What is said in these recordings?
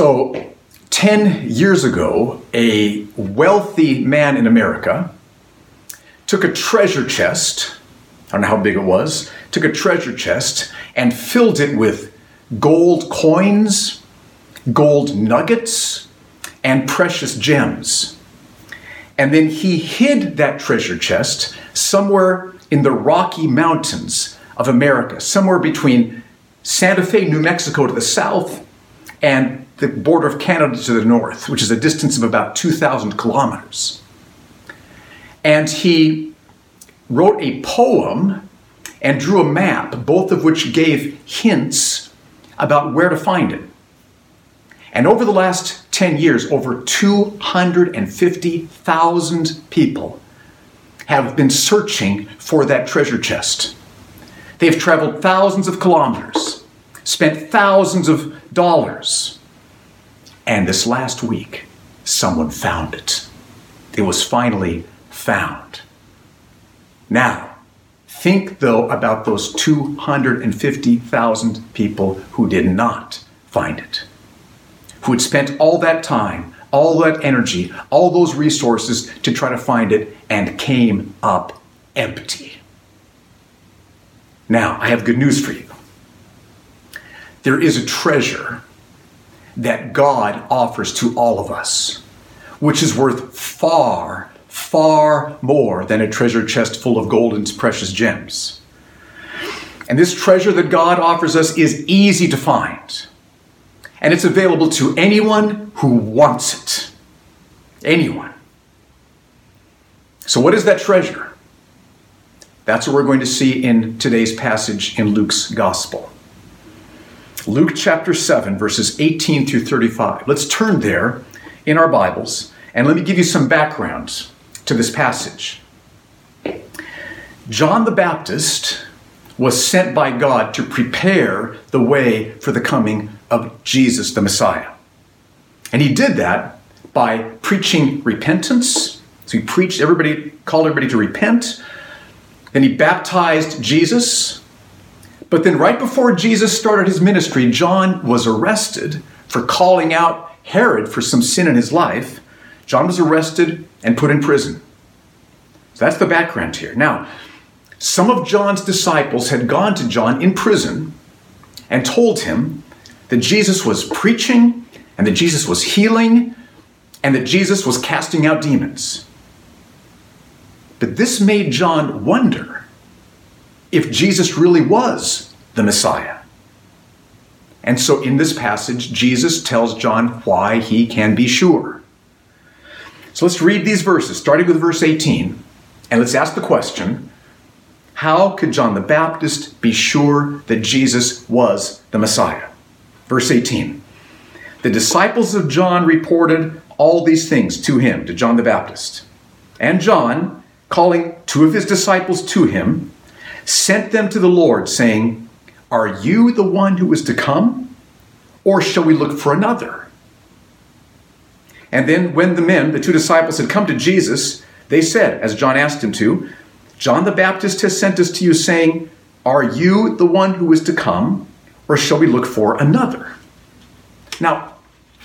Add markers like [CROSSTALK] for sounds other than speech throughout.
So, 10 years ago, a wealthy man in America took a treasure chest, I don't know how big it was, took a treasure chest and filled it with gold coins, gold nuggets, and precious gems. And then he hid that treasure chest somewhere in the Rocky Mountains of America, somewhere between Santa Fe, New Mexico to the south, and the border of Canada to the north, which is a distance of about 2,000 kilometers. And he wrote a poem and drew a map, both of which gave hints about where to find it. And over the last 10 years, over 250,000 people have been searching for that treasure chest. They've traveled thousands of kilometers, spent thousands of dollars, and this last week, someone found it. It was finally found. Now, think though about those 250,000 people who did not find it, who had spent all that time, all that energy, all those resources to try to find it and came up empty. Now, I have good news for you. There is a treasure that God offers to all of us, which is worth far, far more than a treasure chest full of gold and precious gems. And this treasure that God offers us is easy to find. And it's available to anyone who wants it. Anyone. So, what is that treasure? That's what we're going to see in today's passage in Luke's Gospel. Luke chapter 7, verses 18 through 35. Let's turn there in our Bibles and let me give you some background to this passage. John the Baptist was sent by God to prepare the way for the coming of Jesus the Messiah. And he did that by preaching repentance. So he preached everybody, called everybody to repent. Then he baptized Jesus but then, right before Jesus started his ministry, John was arrested for calling out Herod for some sin in his life. John was arrested and put in prison. So that's the background here. Now, some of John's disciples had gone to John in prison and told him that Jesus was preaching and that Jesus was healing and that Jesus was casting out demons. But this made John wonder if Jesus really was the Messiah. And so in this passage, Jesus tells John why he can be sure. So let's read these verses, starting with verse 18, and let's ask the question How could John the Baptist be sure that Jesus was the Messiah? Verse 18 The disciples of John reported all these things to him, to John the Baptist. And John, calling two of his disciples to him, sent them to the Lord, saying, Are you the one who is to come? Or shall we look for another? And then, when the men, the two disciples, had come to Jesus, they said, as John asked him to, John the Baptist has sent us to you, saying, Are you the one who is to come? Or shall we look for another? Now,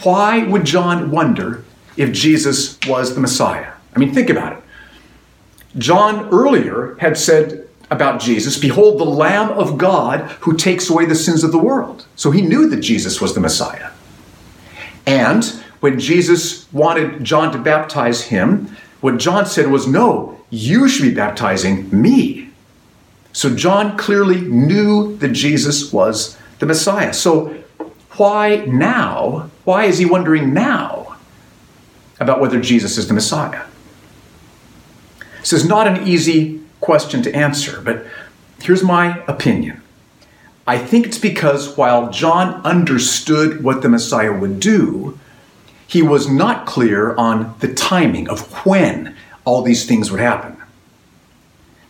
why would John wonder if Jesus was the Messiah? I mean, think about it. John earlier had said about Jesus Behold, the Lamb of God who takes away the sins of the world. So he knew that Jesus was the Messiah. And when Jesus wanted John to baptize him, what John said was, No, you should be baptizing me. So John clearly knew that Jesus was the Messiah. So why now? Why is he wondering now about whether Jesus is the Messiah? This is not an easy question to answer, but here's my opinion. I think it's because while John understood what the Messiah would do, he was not clear on the timing of when all these things would happen.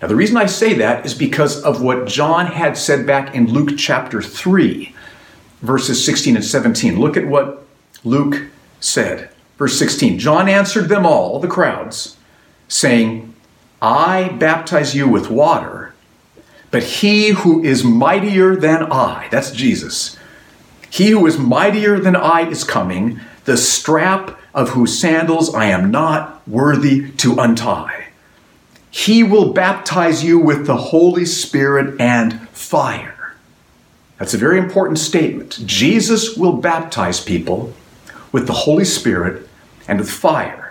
Now, the reason I say that is because of what John had said back in Luke chapter 3, verses 16 and 17. Look at what Luke said. Verse 16 John answered them all, the crowds, saying, I baptize you with water, but he who is mightier than I, that's Jesus, He who is mightier than I is coming, the strap of whose sandals I am not worthy to untie. He will baptize you with the Holy Spirit and fire. That's a very important statement. Jesus will baptize people with the Holy Spirit and with fire.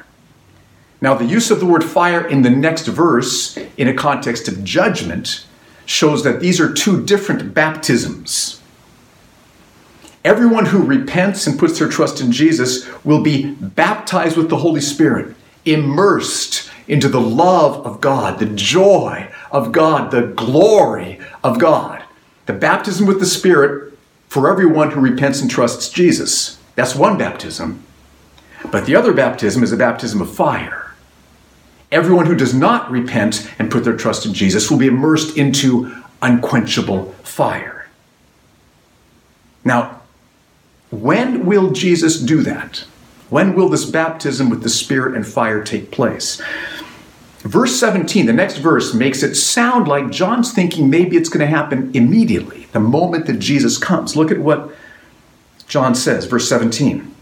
Now, the use of the word fire in the next verse, in a context of judgment, shows that these are two different baptisms. Everyone who repents and puts their trust in Jesus will be baptized with the Holy Spirit, immersed into the love of God, the joy of God, the glory of God. The baptism with the Spirit for everyone who repents and trusts Jesus. That's one baptism. But the other baptism is a baptism of fire. Everyone who does not repent and put their trust in Jesus will be immersed into unquenchable fire. Now, when will Jesus do that? When will this baptism with the Spirit and fire take place? Verse 17, the next verse, makes it sound like John's thinking maybe it's going to happen immediately, the moment that Jesus comes. Look at what John says, verse 17.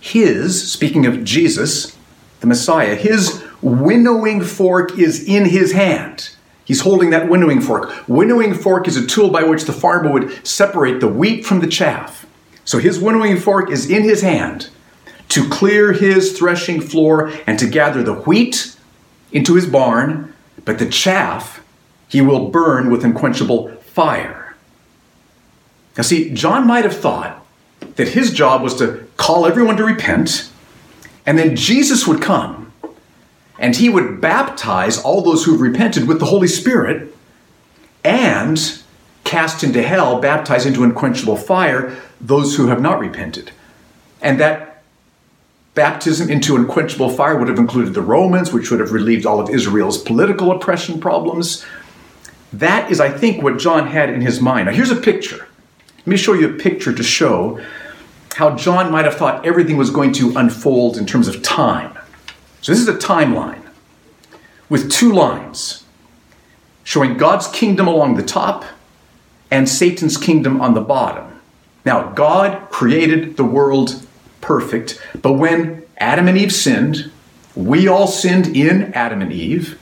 His, speaking of Jesus, the Messiah, his winnowing fork is in his hand. He's holding that winnowing fork. Winnowing fork is a tool by which the farmer would separate the wheat from the chaff. So his winnowing fork is in his hand to clear his threshing floor and to gather the wheat into his barn, but the chaff he will burn with unquenchable fire. Now, see, John might have thought that his job was to call everyone to repent, and then Jesus would come and he would baptize all those who've repented with the Holy Spirit and cast into hell, baptize into unquenchable fire those who have not repented. And that baptism into unquenchable fire would have included the Romans, which would have relieved all of Israel's political oppression problems. That is, I think, what John had in his mind. Now, here's a picture. Let me show you a picture to show how John might have thought everything was going to unfold in terms of time. So, this is a timeline with two lines showing God's kingdom along the top and Satan's kingdom on the bottom. Now, God created the world perfect, but when Adam and Eve sinned, we all sinned in Adam and Eve,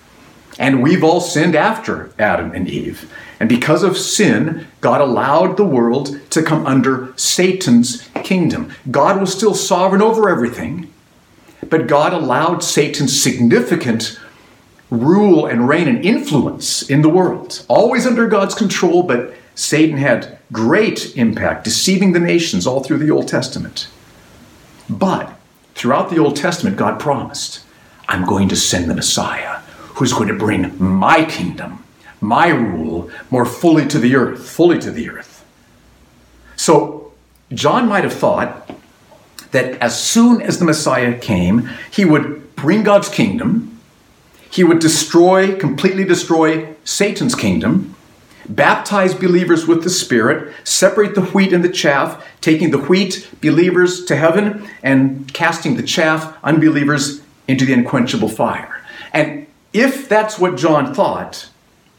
and we've all sinned after Adam and Eve. And because of sin, God allowed the world to come under Satan's kingdom. God was still sovereign over everything, but God allowed Satan's significant rule and reign and influence in the world, always under God's control, but Satan had great impact, deceiving the nations all through the Old Testament. But throughout the Old Testament, God promised, I'm going to send the Messiah who's going to bring my kingdom, my rule, more fully to the earth, fully to the earth. So John might have thought that as soon as the Messiah came, he would bring God's kingdom, he would destroy, completely destroy Satan's kingdom, baptize believers with the Spirit, separate the wheat and the chaff, taking the wheat, believers, to heaven, and casting the chaff, unbelievers, into the unquenchable fire. And if that's what John thought,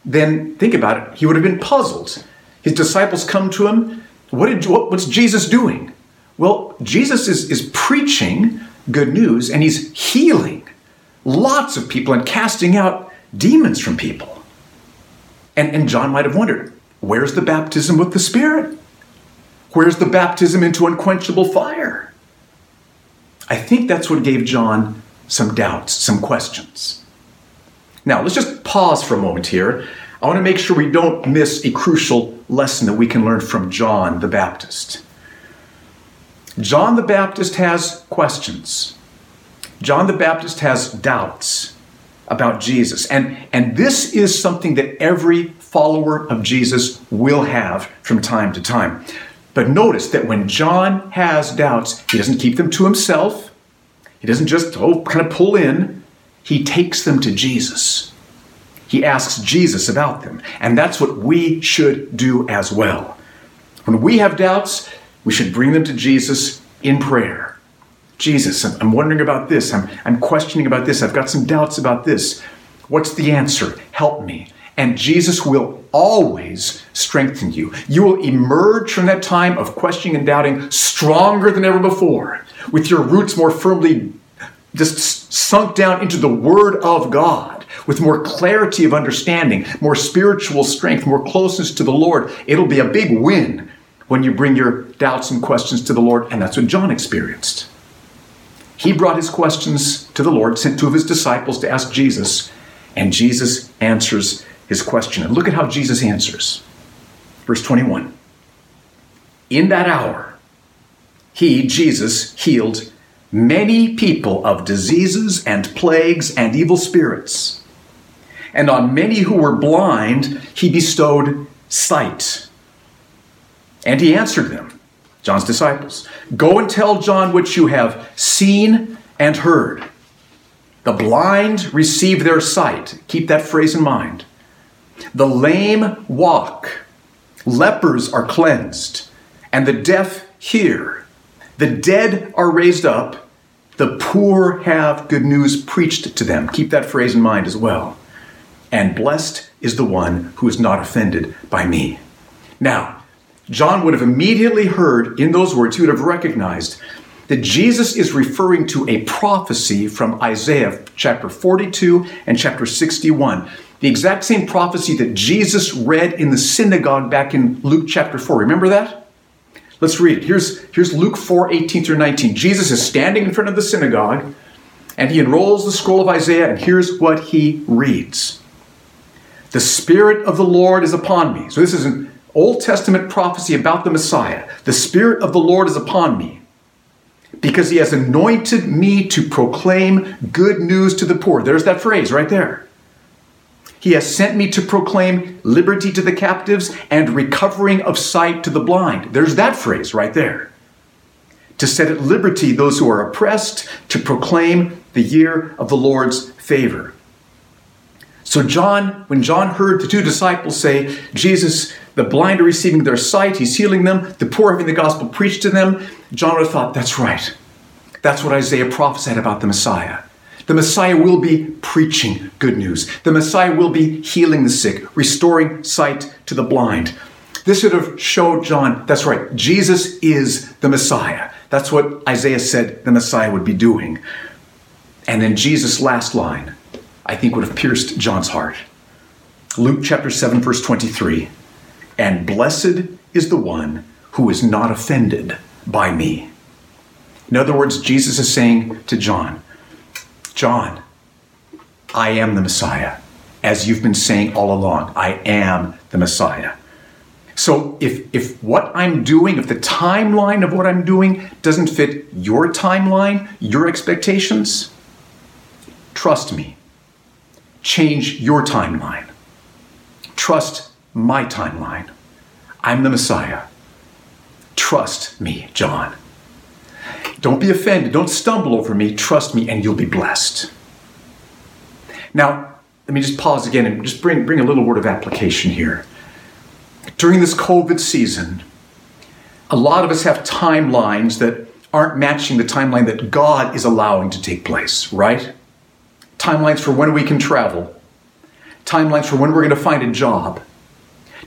then think about it. He would have been puzzled. His disciples come to him. What did, what, what's Jesus doing? Well, Jesus is, is preaching good news and he's healing lots of people and casting out demons from people. And, and John might have wondered where's the baptism with the Spirit? Where's the baptism into unquenchable fire? I think that's what gave John some doubts, some questions. Now, let's just pause for a moment here. I want to make sure we don't miss a crucial lesson that we can learn from John the Baptist. John the Baptist has questions. John the Baptist has doubts about Jesus. And, and this is something that every follower of Jesus will have from time to time. But notice that when John has doubts, he doesn't keep them to himself. He doesn't just, oh, kind of pull in. He takes them to Jesus. He asks Jesus about them. And that's what we should do as well. When we have doubts, we should bring them to Jesus in prayer. Jesus, I'm wondering about this. I'm, I'm questioning about this. I've got some doubts about this. What's the answer? Help me. And Jesus will always strengthen you. You will emerge from that time of questioning and doubting stronger than ever before, with your roots more firmly just sunk down into the Word of God, with more clarity of understanding, more spiritual strength, more closeness to the Lord. It'll be a big win when you bring your doubts and questions to the Lord, and that's what John experienced. He brought his questions to the Lord, sent two of his disciples to ask Jesus, and Jesus answers his question. And look at how Jesus answers. Verse 21 In that hour, he, Jesus, healed many people of diseases and plagues and evil spirits. And on many who were blind, he bestowed sight. And he answered them, John's disciples, Go and tell John what you have seen and heard. The blind receive their sight. Keep that phrase in mind. The lame walk, lepers are cleansed, and the deaf hear. The dead are raised up, the poor have good news preached to them. Keep that phrase in mind as well. And blessed is the one who is not offended by me. Now, John would have immediately heard in those words, he would have recognized that Jesus is referring to a prophecy from Isaiah chapter 42 and chapter 61 the exact same prophecy that Jesus read in the synagogue back in Luke chapter 4. Remember that? Let's read. Here's, here's Luke 4 18 through 19. Jesus is standing in front of the synagogue and he unrolls the scroll of Isaiah, and here's what he reads The Spirit of the Lord is upon me. So, this is an Old Testament prophecy about the Messiah. The Spirit of the Lord is upon me because he has anointed me to proclaim good news to the poor. There's that phrase right there. He has sent me to proclaim liberty to the captives and recovering of sight to the blind. There's that phrase right there. To set at liberty those who are oppressed, to proclaim the year of the Lord's favor. So, John, when John heard the two disciples say, Jesus, the blind are receiving their sight, he's healing them, the poor having the gospel preached to them, John would have thought, that's right. That's what Isaiah prophesied about the Messiah. The Messiah will be preaching good news. The Messiah will be healing the sick, restoring sight to the blind. This should have showed John, that's right, Jesus is the Messiah. That's what Isaiah said the Messiah would be doing. And then Jesus' last line, I think, would have pierced John's heart. Luke chapter 7, verse 23 And blessed is the one who is not offended by me. In other words, Jesus is saying to John, John, I am the Messiah. As you've been saying all along, I am the Messiah. So if, if what I'm doing, if the timeline of what I'm doing doesn't fit your timeline, your expectations, trust me. Change your timeline. Trust my timeline. I'm the Messiah. Trust me, John. Don't be offended. Don't stumble over me. Trust me, and you'll be blessed. Now, let me just pause again and just bring, bring a little word of application here. During this COVID season, a lot of us have timelines that aren't matching the timeline that God is allowing to take place, right? Timelines for when we can travel, timelines for when we're going to find a job,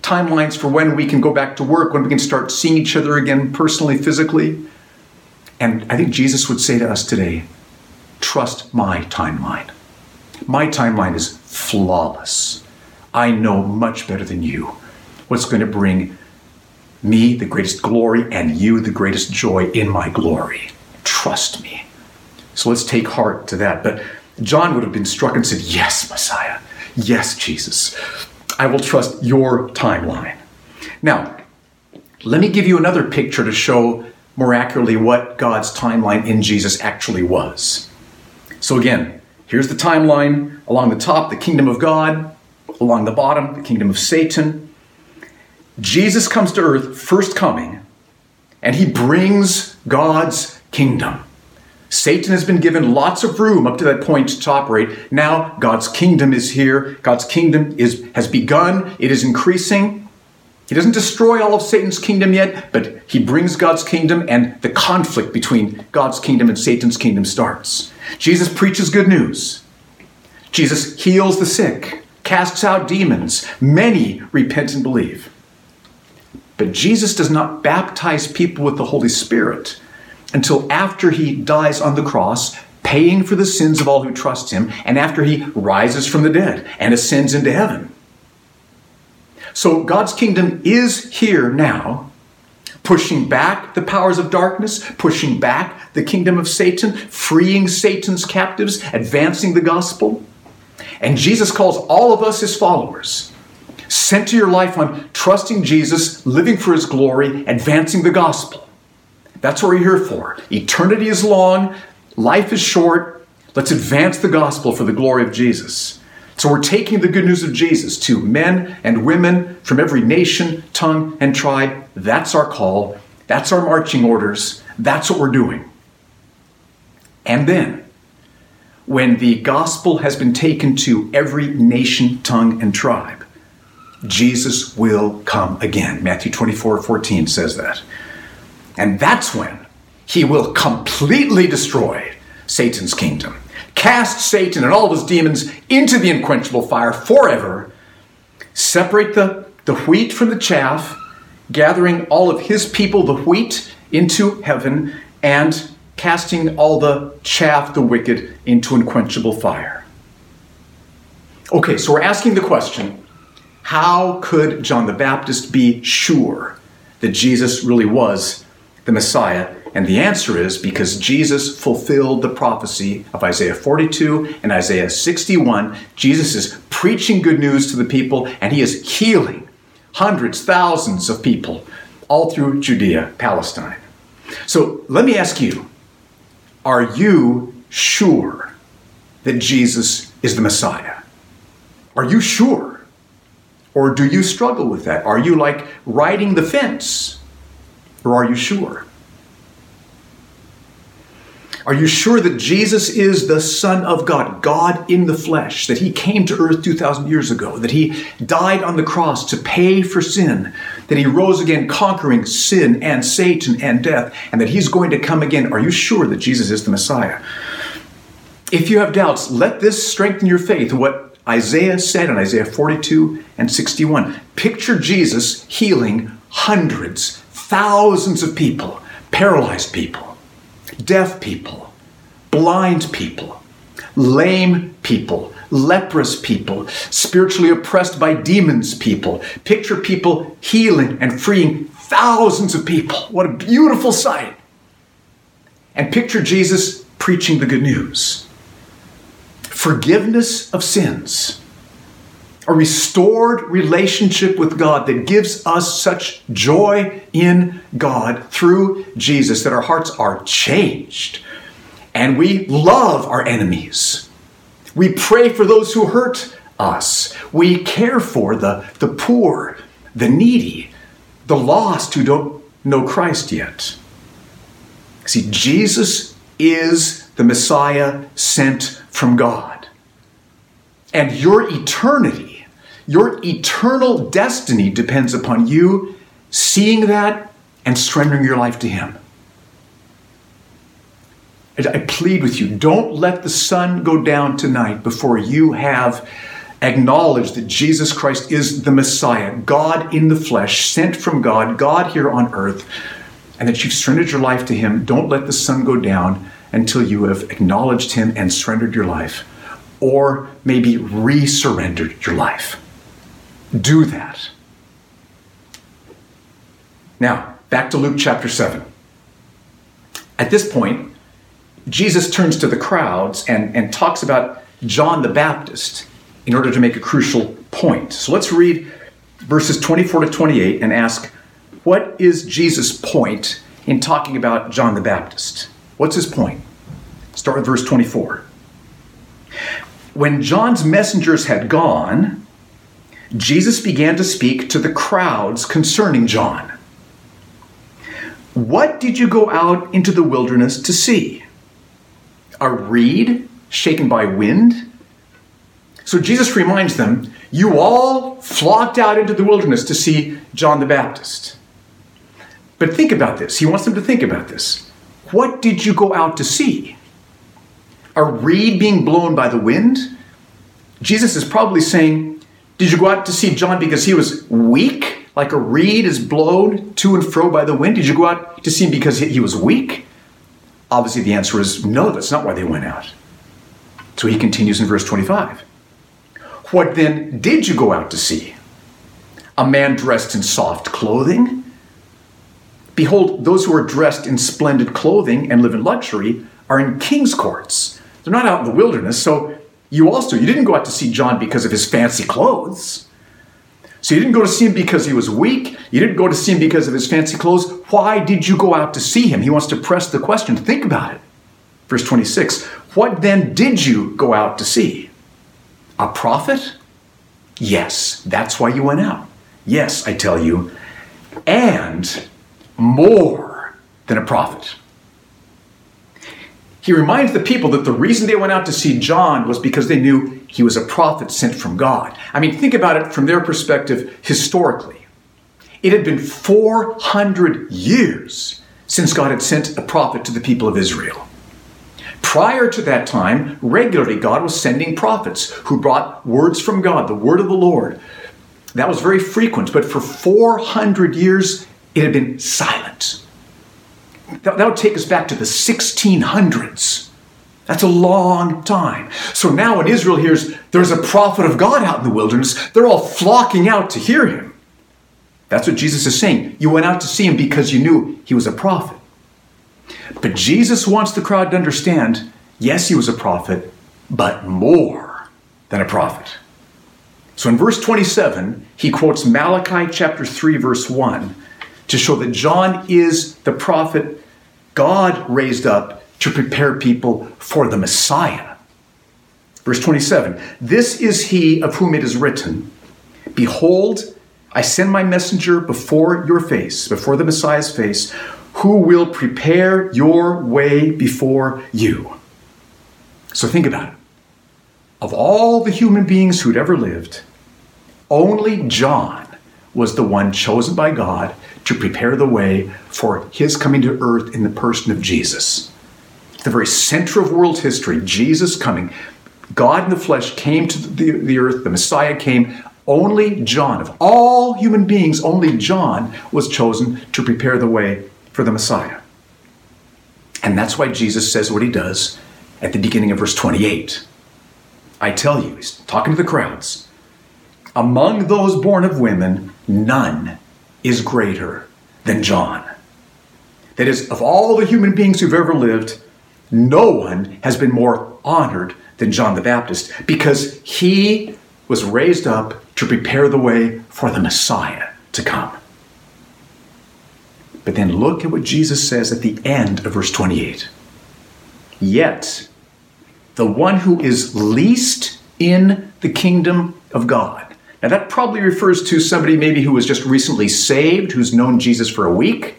timelines for when we can go back to work, when we can start seeing each other again personally, physically and I think Jesus would say to us today trust my timeline. My timeline is flawless. I know much better than you what's going to bring me the greatest glory and you the greatest joy in my glory. Trust me. So let's take heart to that. But John would have been struck and said, Yes, Messiah. Yes, Jesus. I will trust your timeline. Now, let me give you another picture to show more accurately what God's timeline in Jesus actually was. So, again, here's the timeline. Along the top, the kingdom of God. Along the bottom, the kingdom of Satan. Jesus comes to earth, first coming, and he brings God's kingdom. Satan has been given lots of room up to that point to operate. Now God's kingdom is here. God's kingdom is, has begun. It is increasing. He doesn't destroy all of Satan's kingdom yet, but he brings God's kingdom, and the conflict between God's kingdom and Satan's kingdom starts. Jesus preaches good news. Jesus heals the sick, casts out demons. Many repent and believe. But Jesus does not baptize people with the Holy Spirit until after he dies on the cross, paying for the sins of all who trust him, and after he rises from the dead and ascends into heaven. So God's kingdom is here now, pushing back the powers of darkness, pushing back the kingdom of Satan, freeing Satan's captives, advancing the gospel. And Jesus calls all of us his followers Center your life on trusting Jesus, living for his glory, advancing the gospel. That's what we're here for. Eternity is long, life is short. Let's advance the gospel for the glory of Jesus. So we're taking the good news of Jesus to men and women from every nation, tongue, and tribe. That's our call. That's our marching orders. That's what we're doing. And then, when the gospel has been taken to every nation, tongue, and tribe, Jesus will come again. Matthew 24 14 says that. And that's when he will completely destroy Satan's kingdom, cast Satan and all of his demons into the unquenchable fire forever, separate the, the wheat from the chaff, gathering all of his people, the wheat, into heaven, and casting all the chaff, the wicked, into unquenchable fire. Okay, so we're asking the question how could John the Baptist be sure that Jesus really was the Messiah? And the answer is because Jesus fulfilled the prophecy of Isaiah 42 and Isaiah 61. Jesus is preaching good news to the people and he is healing hundreds, thousands of people all through Judea, Palestine. So let me ask you are you sure that Jesus is the Messiah? Are you sure? Or do you struggle with that? Are you like riding the fence? Or are you sure? Are you sure that Jesus is the Son of God, God in the flesh, that He came to earth 2,000 years ago, that He died on the cross to pay for sin, that He rose again conquering sin and Satan and death, and that He's going to come again? Are you sure that Jesus is the Messiah? If you have doubts, let this strengthen your faith. What Isaiah said in Isaiah 42 and 61 picture Jesus healing hundreds, thousands of people, paralyzed people, deaf people, blind people, lame people, leprous people, spiritually oppressed by demons people. Picture people healing and freeing thousands of people. What a beautiful sight. And picture Jesus preaching the good news forgiveness of sins, a restored relationship with God that gives us such joy in God through Jesus that our hearts are changed and we love our enemies. We pray for those who hurt us. We care for the, the poor, the needy, the lost who don't know Christ yet. See, Jesus is the Messiah sent from God. And your eternity, your eternal destiny depends upon you seeing that and surrendering your life to Him. I plead with you, don't let the sun go down tonight before you have acknowledged that Jesus Christ is the Messiah, God in the flesh, sent from God, God here on earth, and that you've surrendered your life to Him. Don't let the sun go down until you have acknowledged Him and surrendered your life, or maybe resurrendered your life. Do that. Now, back to Luke chapter 7. At this point, Jesus turns to the crowds and, and talks about John the Baptist in order to make a crucial point. So let's read verses 24 to 28 and ask, what is Jesus' point in talking about John the Baptist? What's his point? Start with verse 24. When John's messengers had gone, Jesus began to speak to the crowds concerning John. What did you go out into the wilderness to see? A reed shaken by wind? So Jesus reminds them, You all flocked out into the wilderness to see John the Baptist. But think about this. He wants them to think about this. What did you go out to see? A reed being blown by the wind? Jesus is probably saying, Did you go out to see John because he was weak, like a reed is blown to and fro by the wind? Did you go out to see him because he was weak? Obviously, the answer is no, that's not why they went out. So he continues in verse 25. What then did you go out to see? A man dressed in soft clothing? Behold, those who are dressed in splendid clothing and live in luxury are in king's courts. They're not out in the wilderness, so you also, you didn't go out to see John because of his fancy clothes. So you didn't go to see him because he was weak. You didn't go to see him because of his fancy clothes. Why did you go out to see him? He wants to press the question. Think about it. Verse 26 What then did you go out to see? A prophet? Yes, that's why you went out. Yes, I tell you, and more than a prophet. He reminds the people that the reason they went out to see John was because they knew he was a prophet sent from God. I mean, think about it from their perspective historically. It had been 400 years since God had sent a prophet to the people of Israel. Prior to that time, regularly God was sending prophets who brought words from God, the word of the Lord. That was very frequent, but for 400 years it had been silent. That, would take us back to the 1600s. That's a long time. So now when Israel hears there's a prophet of God out in the wilderness, they're all flocking out to hear him. That's what Jesus is saying. You went out to see him because you knew he was a prophet. But Jesus wants the crowd to understand yes, he was a prophet, but more than a prophet. So in verse 27, he quotes Malachi chapter 3, verse 1 to show that John is the prophet God raised up to prepare people for the Messiah. Verse 27 This is he of whom it is written, Behold, I send my messenger before your face, before the Messiah's face, who will prepare your way before you. So think about it. Of all the human beings who'd ever lived, only John was the one chosen by God to prepare the way for his coming to earth in the person of Jesus. The very center of world history, Jesus coming. God in the flesh came to the, the earth, the Messiah came. Only John, of all human beings, only John was chosen to prepare the way for the Messiah. And that's why Jesus says what he does at the beginning of verse 28. I tell you, he's talking to the crowds, among those born of women, none is greater than John. That is, of all the human beings who've ever lived, no one has been more honored than John the Baptist because he was raised up to prepare the way for the Messiah to come. But then look at what Jesus says at the end of verse 28. Yet, the one who is least in the kingdom of God now, that probably refers to somebody maybe who was just recently saved, who's known Jesus for a week.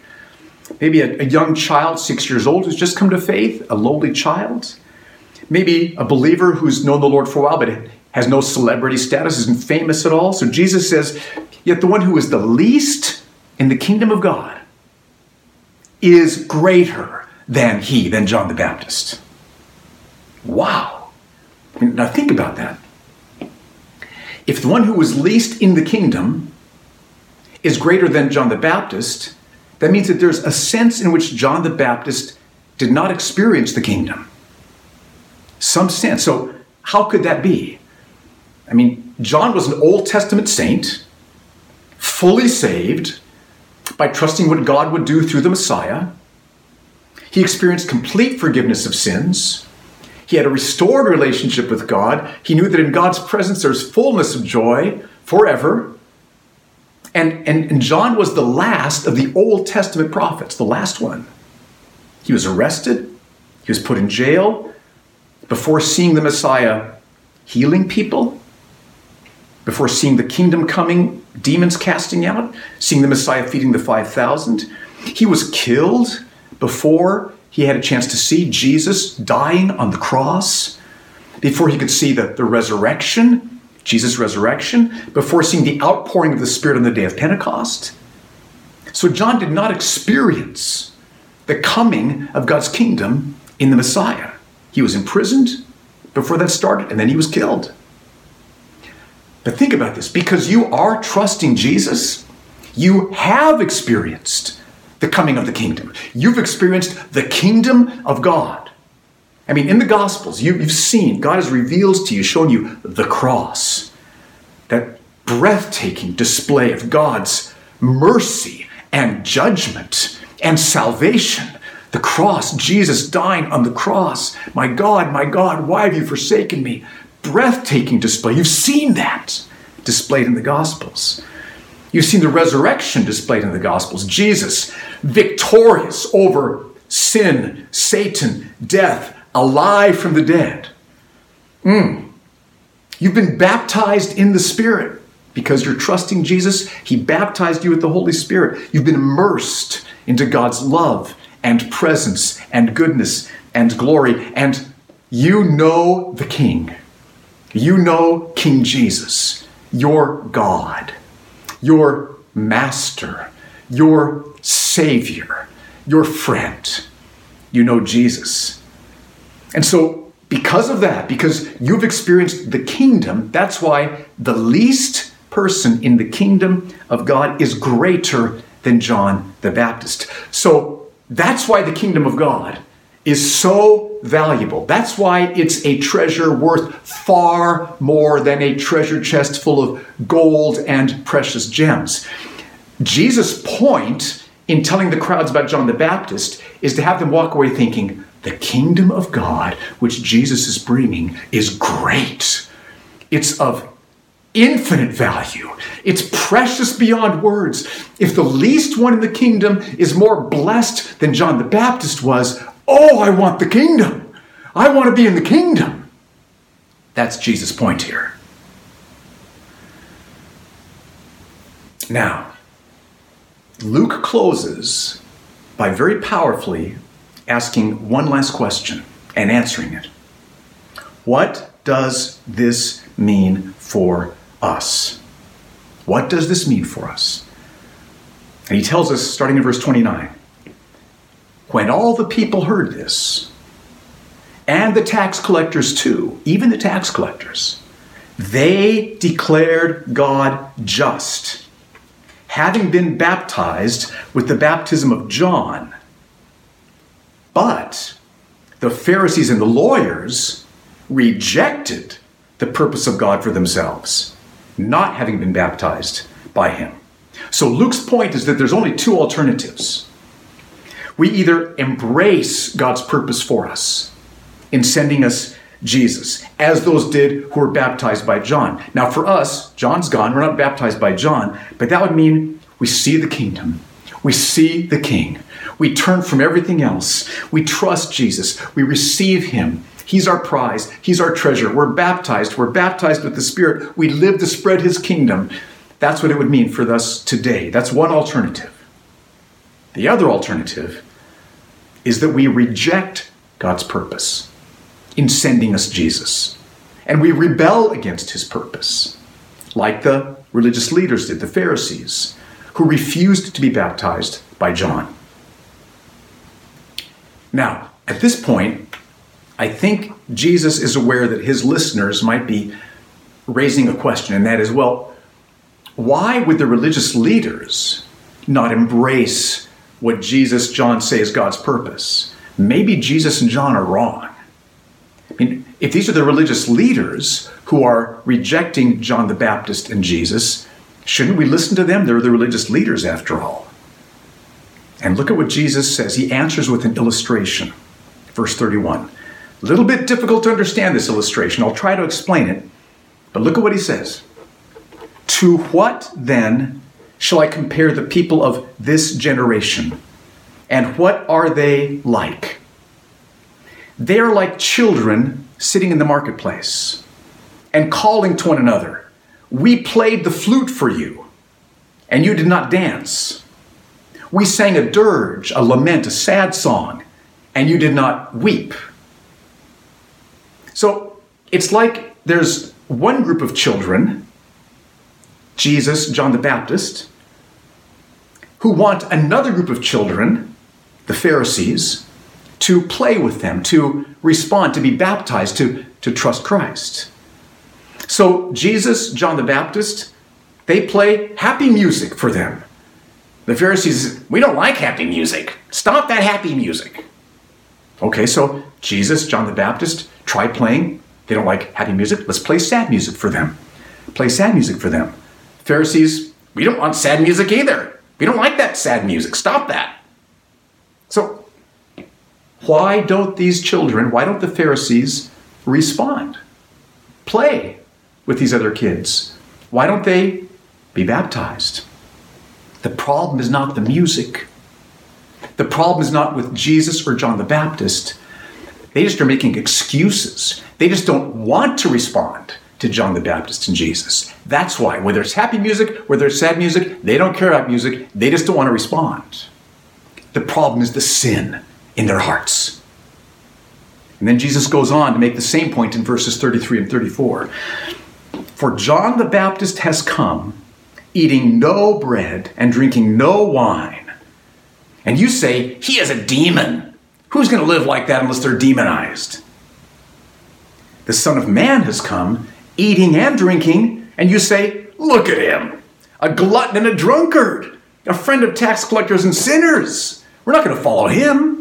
Maybe a, a, young child, six years old, who's just come to faith, a lowly child. Maybe a believer who's known the Lord for a while but has no celebrity status, isn't famous at all. So Jesus says, Yet the one who is the least in the kingdom of God is greater than he, than John the Baptist. Wow. Now think about that. If the one who was least in the kingdom is greater than John the Baptist, that means that there's a sense in which John the Baptist did not experience the kingdom. Some sense. So, how could that be? I mean, John was an Old Testament saint, fully saved by trusting what God would do through the Messiah. He experienced complete forgiveness of sins. He had a restored relationship with God. He knew that in God's presence there's fullness of joy forever. And, and, and John was the last of the Old Testament prophets, the last one. He was arrested, he was put in jail before seeing the Messiah healing people, before seeing the kingdom coming, demons casting out, seeing the Messiah feeding the 5,000. He was killed before he had a chance to see Jesus dying on the cross, before he could see the, the resurrection, Jesus' resurrection, before seeing the outpouring of the Spirit on the day of Pentecost. So John did not experience the coming of God's kingdom in the Messiah. He was imprisoned before that started, and then he was killed. But think about this because you are trusting Jesus, you have experienced the coming of the kingdom. You've experienced the kingdom of God. I mean, in the Gospels, you, have seen, God has revealed to you, shown you the cross, that breathtaking display of God's mercy and judgment and salvation. The cross, Jesus dying on the cross. My God, my God, why have you forsaken me? Breathtaking display. You've seen that displayed in the Gospels. You've seen the resurrection displayed in the Gospels. Jesus, victorious over sin, Satan, death, alive from the dead. Mm. You've been baptized in the Spirit because you're trusting Jesus. He baptized you with the Holy Spirit. You've been immersed into God's love and presence and goodness and glory. And you know the King. You know King Jesus, your God, your Master, your Savior, your friend. You know Jesus. And so, because of that, because you've experienced the kingdom, that's why the least person in the kingdom of God is greater than John the Baptist. So, that's why the kingdom of God is so valuable. That's why it's a treasure worth far more than a treasure chest full of gold and precious gems. Jesus' point in telling the crowds about John the Baptist is to have them walk away thinking, the kingdom of God, which Jesus is bringing, is great. It's of infinite value. It's precious beyond words. If the least one in the kingdom is more blessed than John the Baptist was, oh, I want the kingdom. I want to be in the kingdom. That's Jesus' point here. Now, Luke closes by very powerfully asking one last question and answering it. What does this mean for us. What does this mean for us? And he tells us, starting in verse 29, when all the people heard this, and the tax collectors too, even the tax collectors, they declared God just, having been baptized with the baptism of John. But the Pharisees and the lawyers rejected the purpose of God for themselves not having been baptized by him. So Luke's point is that there's only two alternatives. We either embrace God's purpose for us in sending us Jesus, as those did who were baptized by John. Now, for us, John's gone, we're not baptized by John, but that would mean we see the kingdom, we see the king, we turn from everything else, we trust Jesus, we receive him, He's our prize. He's our treasure. We're baptized. We're baptized with the Spirit. We live to spread His kingdom. That's what it would mean for us today. That's one alternative. The other alternative is that we reject God's purpose in sending us Jesus. And we rebel against His purpose, like the religious leaders did, the Pharisees, who refused to be baptized by John. Now, at this point, I think Jesus is aware that his listeners might be raising a question, and that is well, why would the religious leaders not embrace what Jesus, John say is God's purpose? Maybe Jesus and John are wrong. Mean, if these are the religious leaders who are rejecting John the Baptist and Jesus, shouldn't we listen to them? They're the religious leaders after all. And look at what Jesus says. He answers with an illustration. Verse 31. A little bit difficult to understand this illustration. I'll try to explain it. But look at what he says. To what then shall I compare the people of this generation? And what are they like? They are like children sitting in the marketplace and calling to one another. We played the flute for you, and you did not dance. We sang a dirge, a lament, a sad song, and you did not weep. So it's like there's one group of children, Jesus, John the Baptist, who want another group of children, the Pharisees, to play with them, to respond, to be baptized, to, to trust Christ. So Jesus, John the Baptist, they play happy music for them. The Pharisees, we don't like happy music. Stop that happy music. Okay, so Jesus, John the Baptist, try playing. They don't like happy music. Let's play sad music for them. Play sad music for them. Pharisees, we don't want sad music either. We don't like that sad music. Stop that. So, why don't these children, why don't the Pharisees respond? Play with these other kids. Why don't they be baptized? The problem is not the music. The problem is not with Jesus or John the Baptist. They just are making excuses. They just don't want to respond to John the Baptist and Jesus. That's why, whether it's happy music, whether it's sad music, they don't care about music. They just don't want to respond. The problem is the sin in their hearts. And then Jesus goes on to make the same point in verses 33 and 34. For John the Baptist has come, eating no bread and drinking no wine. And you say, he is a demon. Who's going to live like that unless they're demonized? The Son of Man has come, eating and drinking, and you say, look at him, a glutton and a drunkard, a friend of tax collectors and sinners. We're not going to follow him.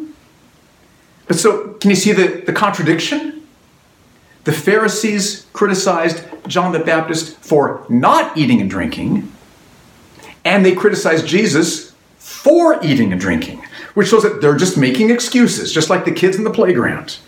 But so, can you see the, the contradiction? The Pharisees criticized John the Baptist for not eating and drinking, and they criticized Jesus for eating and drinking, which shows that they're just making excuses, just like the kids in the playground.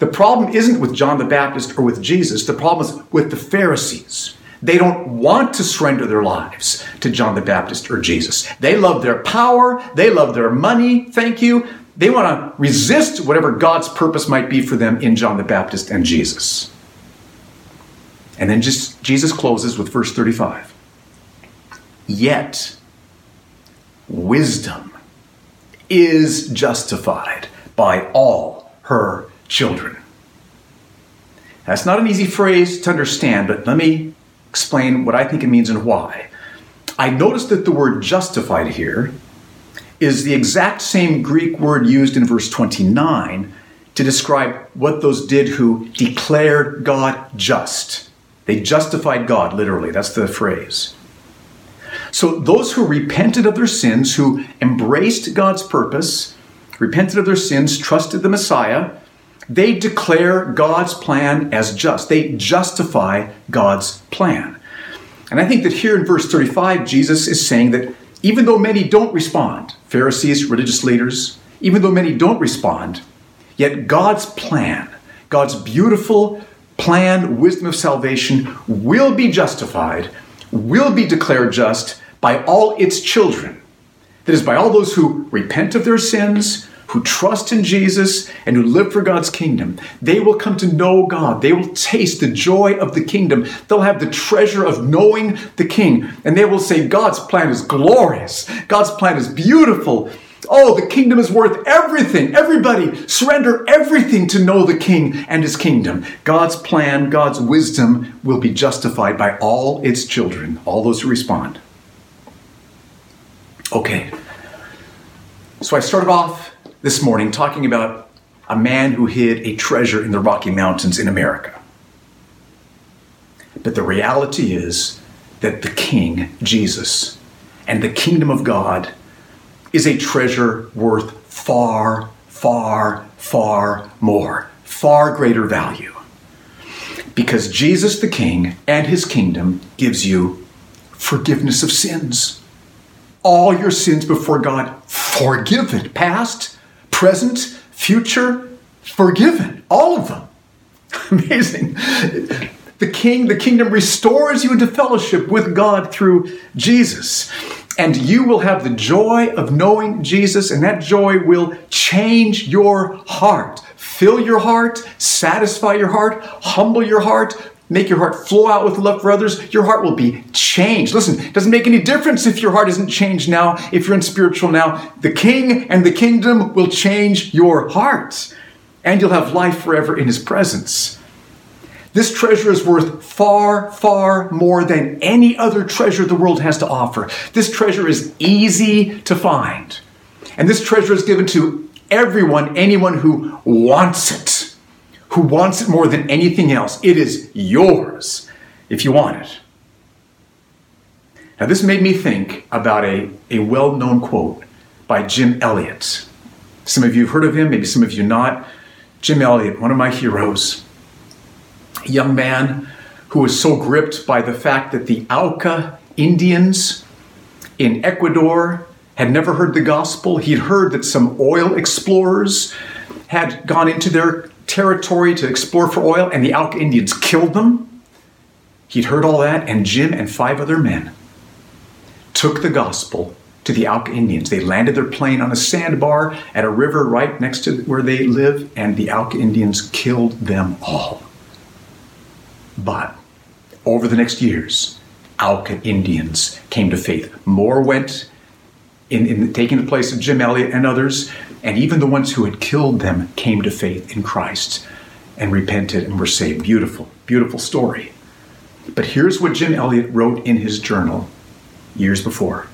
The problem isn't with John the Baptist or with Jesus, the problem is with the Pharisees. They don't want to surrender their lives to John the Baptist or Jesus. They love their power, they love their money, thank you. They want to resist whatever God's purpose might be for them in John the Baptist and Jesus. And then just Jesus closes with verse 35. Yet wisdom is justified by all her children. That's not an easy phrase to understand, but let me explain what I think it means and why. I noticed that the word justified here is the exact same Greek word used in verse 29 to describe what those did who declared God just. They justified God, literally. That's the phrase. So, those who repented of their sins, who embraced God's purpose, repented of their sins, trusted the Messiah, they declare God's plan as just. They justify God's plan. And I think that here in verse 35, Jesus is saying that even though many don't respond, Pharisees, religious leaders, even though many don't respond, yet God's plan, God's beautiful plan, wisdom of salvation will be justified, will be declared just by all its children. That is, by all those who repent of their sins, who trust in Jesus and who live for God's kingdom, they will come to know God. They will taste the joy of the kingdom. They'll have the treasure of knowing the King. And they will say, God's plan is glorious. God's plan is beautiful. Oh, the kingdom is worth everything. Everybody, surrender everything to know the King and his kingdom. God's plan, God's wisdom will be justified by all its children, all those who respond. Okay. So I started off this morning talking about a man who hid a treasure in the Rocky Mountains in America. But the reality is that the King, Jesus, and the kingdom of God is a treasure worth far, far, far more, far greater value. Because Jesus the King and his kingdom gives you forgiveness of sins. All your sins before God forgiven, past, present, future, forgiven. All of them. [LAUGHS] Amazing. The king, the kingdom restores you into fellowship with God through Jesus. And you will have the joy of knowing Jesus, and that joy will change your heart, fill your heart, satisfy your heart, humble your heart, make your heart flow out with love for others, your heart will be changed. Listen, it doesn't make any difference if your heart isn't changed now, if you're unspiritual now. The king and the kingdom will change your heart, and you'll have life forever in his presence. This treasure is worth far, far more than any other treasure the world has to offer. This treasure is easy to find. And this treasure is given to everyone, anyone who wants it who wants it more than anything else. It is yours. if you want it. Now, this made me think about a, a well known quote by Jim Elliot. Some of you have heard of him, maybe some of you not. Jim Elliot, one of my heroes, a young man who was so gripped by the fact that the Auca Indians in Ecuador had never heard the gospel. He'd heard that some oil explorers had gone into their territory to explore for oil, and the Auca Indians killed them. He'd heard all that, and Jim and five other men took the gospel to the Auca Indians. They landed their plane on a sandbar at a river right next to where they live, and the Auca Indians killed them all. But over the next years, Auca Indians came to faith. More went in, in taking the place of Jim Elliot and others, and even the ones who had killed them came to faith in Christ and repented and were saved. Beautiful, beautiful story. But here's what Jim Elliot wrote in his journal years before.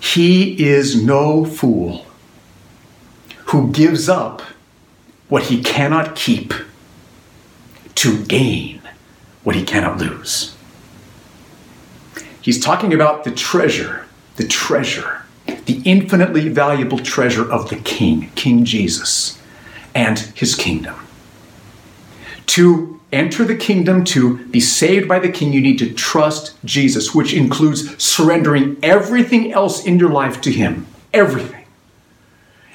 He is no fool who gives up what he cannot keep to gain what he cannot lose. He's talking about the treasure, the treasure, the infinitely valuable treasure of the King, King Jesus, and his kingdom. To enter the kingdom, to be saved by the king, you need to trust Jesus, which includes surrendering everything else in your life to him. Everything.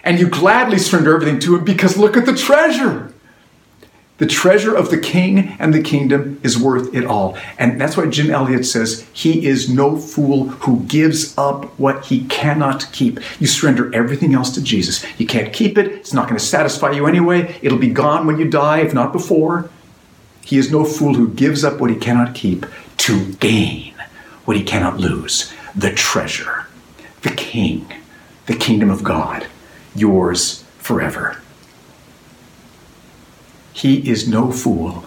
And you gladly surrender everything to him because look at the treasure. The treasure of the king and the kingdom is worth it all. And that's why Jim Elliot says he is no fool who gives up what he cannot keep. You surrender everything else to Jesus. You can't keep it, it's not going to satisfy you anyway. It'll be gone when you die, if not before. He is no fool who gives up what he cannot keep to gain what he cannot lose the treasure, the king, the kingdom of God, yours forever. He is no fool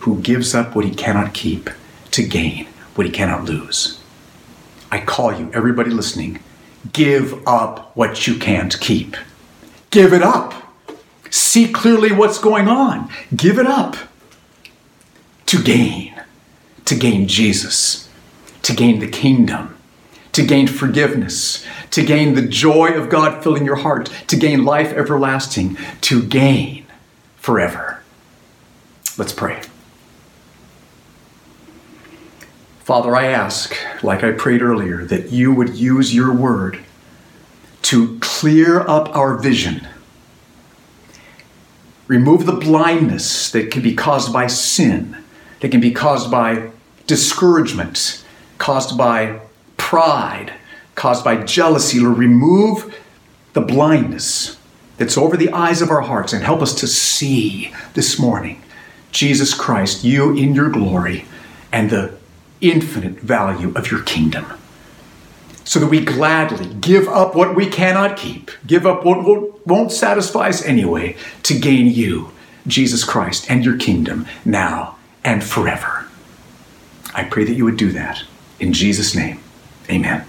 who gives up what he cannot keep to gain what he cannot lose. I call you, everybody listening, give up what you can't keep. Give it up. See clearly what's going on. Give it up to gain, to gain Jesus, to gain the kingdom, to gain forgiveness, to gain the joy of God filling your heart, to gain life everlasting, to gain forever. Let's pray. Father, I ask, like I prayed earlier, that you would use your word to clear up our vision. Remove the blindness that can be caused by sin that can be caused by discouragement, caused by pride, caused by jealousy. Lord, remove the blindness that's over the eyes of our hearts and help us to see this morning Jesus Christ, you in your glory, and the infinite value of your kingdom. So that we gladly give up what we cannot keep, give up what won't satisfy us anyway, to gain you, Jesus Christ, and your kingdom now and forever. I pray that you would do that. In Jesus' name, amen.